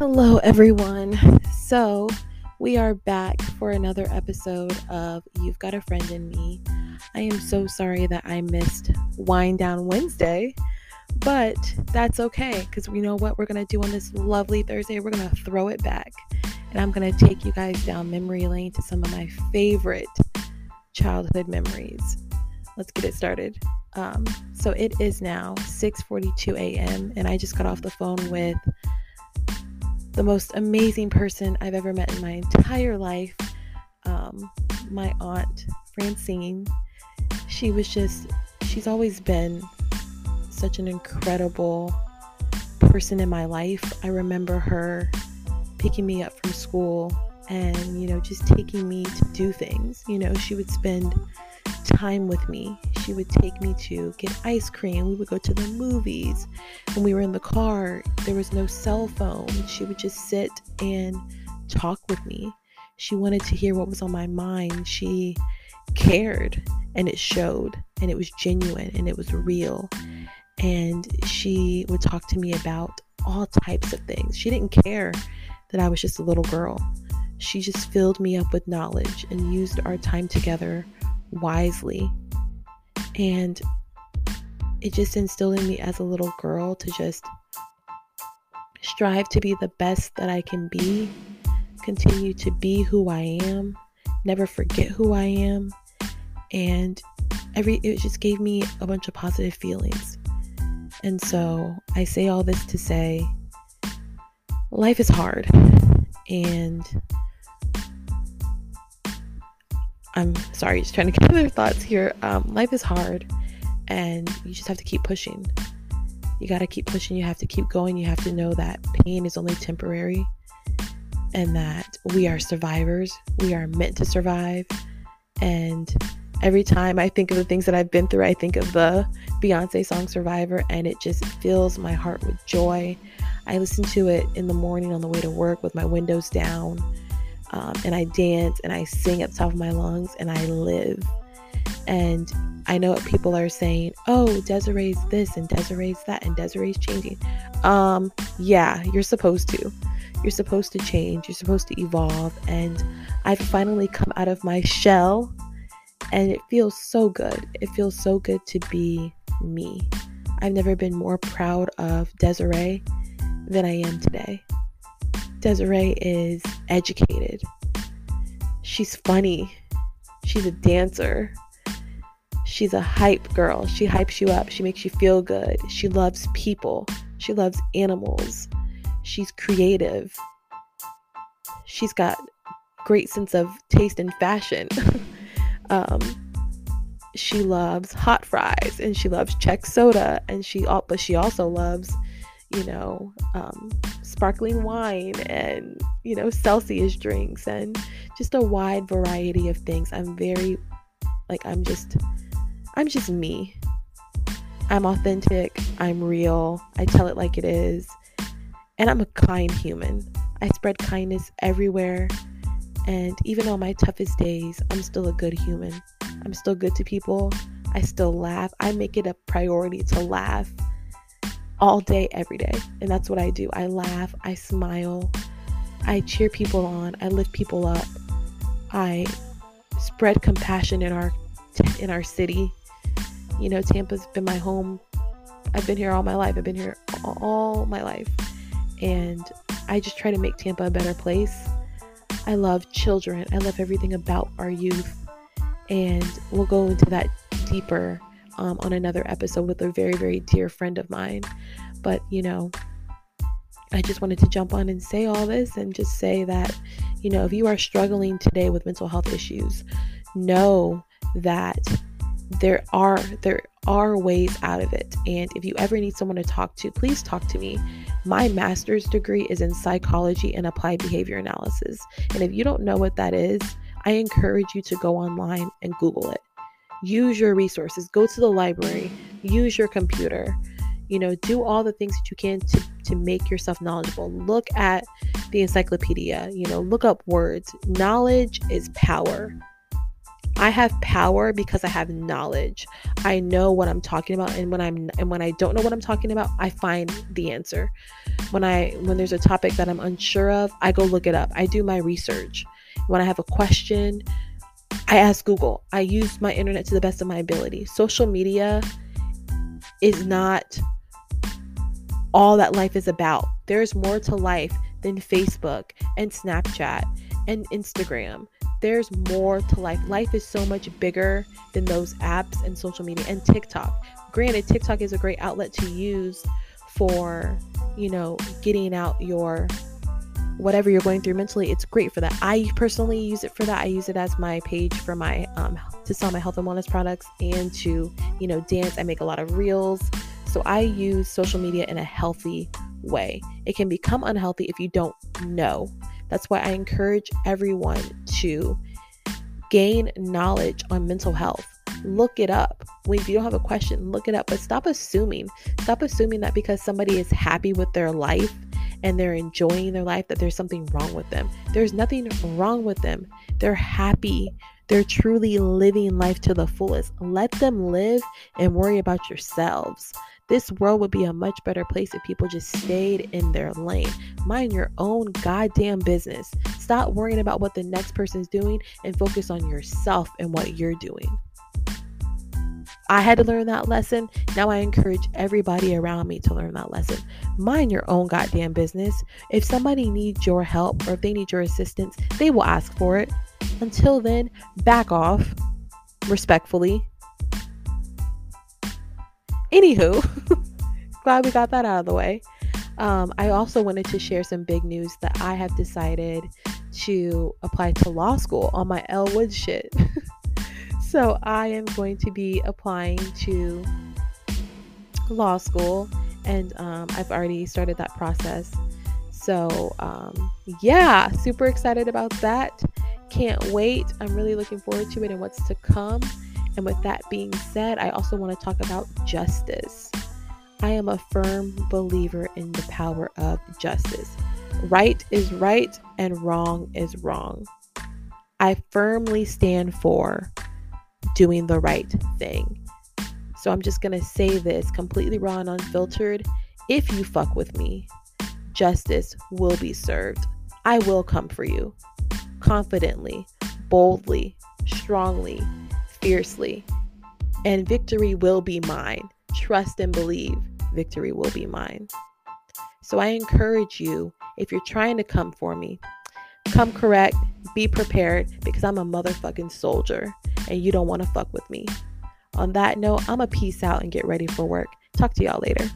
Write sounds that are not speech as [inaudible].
Hello, everyone. So, we are back for another episode of You've Got a Friend in Me. I am so sorry that I missed Wind Down Wednesday, but that's okay because we know what we're going to do on this lovely Thursday. We're going to throw it back and I'm going to take you guys down memory lane to some of my favorite childhood memories. Let's get it started. Um, so it is now 6:42 a.m. and I just got off the phone with the most amazing person I've ever met in my entire life. Um, my aunt, Francine. She was just, she's always been such an incredible person in my life. I remember her picking me up from school and, you know, just taking me to do things. You know, she would spend time with me. She would take me to get ice cream. We would go to the movies. When we were in the car, there was no cell phone. She would just sit and talk with me. She wanted to hear what was on my mind. She cared and it showed and it was genuine and it was real. And she would talk to me about all types of things. She didn't care that I was just a little girl. She just filled me up with knowledge and used our time together wisely. And it just instilled in me as a little girl to just strive to be the best that I can be, continue to be who I am, never forget who I am. And every it just gave me a bunch of positive feelings. And so I say all this to say life is hard and I'm sorry, just trying to gather [laughs] thoughts here. Um, life is hard, and you just have to keep pushing. You got to keep pushing. You have to keep going. You have to know that pain is only temporary and that we are survivors. We are meant to survive. And every time I think of the things that I've been through, I think of the Beyonce song Survivor, and it just fills my heart with joy. I listen to it in the morning on the way to work with my windows down um, and I dance and I sing the top of my lungs and I live. And I know what people are saying. Oh, Desiree's this and Desiree's that and Desiree's changing. Um, yeah, you're supposed to. You're supposed to change. You're supposed to evolve. And I've finally come out of my shell, and it feels so good. It feels so good to be me. I've never been more proud of Desiree than I am today. Desiree is educated. She's funny. She's a dancer. She's a hype girl. She hypes you up. She makes you feel good. She loves people. She loves animals. She's creative. She's got great sense of taste and fashion. [laughs] um, she loves hot fries and she loves Chek soda and she all but she also loves you know, um, sparkling wine and, you know, Celsius drinks and just a wide variety of things. I'm very, like, I'm just, I'm just me. I'm authentic. I'm real. I tell it like it is. And I'm a kind human. I spread kindness everywhere. And even on my toughest days, I'm still a good human. I'm still good to people. I still laugh. I make it a priority to laugh all day, every day. And that's what I do. I laugh, I smile, I cheer people on, I lift people up, I spread compassion in our in our city. You know, Tampa's been my home. I've been here all my life. I've been here all my life. And I just try to make Tampa a better place. I love children. I love everything about our youth. And we'll go into that deeper um, on another episode with a very, very dear friend of mine. But, you know, I just wanted to jump on and say all this and just say that, you know, if you are struggling today with mental health issues, know that there are there are ways out of it. And if you ever need someone to talk to please talk to me. My master's degree is in psychology and applied behavior analysis. And if you don't know what that is i encourage you to go online and google it use your resources go to the library use your computer you know do all the things that you can to, to make yourself knowledgeable look at the encyclopedia you know look up words knowledge is power I have power because I have knowledge. I know what I'm talking about and when I'm and when I don't know what I'm talking about, I find the answer. When I when there's a topic that I'm unsure of, I go look it up. I do my research. When I have a question, I ask Google. I use my internet to the best of my ability. Social media is not all that life is about. There's more to life than Facebook and Snapchat and Instagram. There's more to life. Life is so much bigger than those apps and social media and TikTok. Granted, TikTok is a great outlet to use for, you know, getting out your whatever you're going through mentally. It's great for that. I personally use it for that. I use it as my page for my um, to sell my health and wellness products and to, you know, dance. I make a lot of reels. So I use social media in a healthy way. It can become unhealthy if you don't know. That's why I encourage everyone to gain knowledge on mental health. Look it up. When if you don't have a question, look it up. But stop assuming. Stop assuming that because somebody is happy with their life and they're enjoying their life that there's something wrong with them. There's nothing wrong with them. They're happy. They're truly living life to the fullest. Let them live and worry about yourselves. This world would be a much better place if people just stayed in their lane. Mind your own goddamn business. Stop worrying about what the next person's doing and focus on yourself and what you're doing. I had to learn that lesson. Now I encourage everybody around me to learn that lesson. Mind your own goddamn business. If somebody needs your help or if they need your assistance, they will ask for it. Until then, back off respectfully Anywho, [laughs] glad we got that out of the way. Um, I also wanted to share some big news that I have decided to apply to law school on my Elle Woods shit. [laughs] so I am going to be applying to law school, and um, I've already started that process. So um, yeah, super excited about that. Can't wait. I'm really looking forward to it and what's to come. And with that being said, I also want to talk about justice. I am a firm believer in the power of justice. Right is right and wrong is wrong. I firmly stand for doing the right thing. So I'm just going to say this completely raw and unfiltered. If you fuck with me, justice will be served. I will come for you confidently, boldly, strongly, fiercely, and victory will be mine. Trust and believe victory will be mine. So I encourage you, if you're trying to come for me, come correct, be prepared because I'm a motherfucking soldier and you don't want to fuck with me. On that note, I'm a peace out and get ready for work. Talk to y'all later.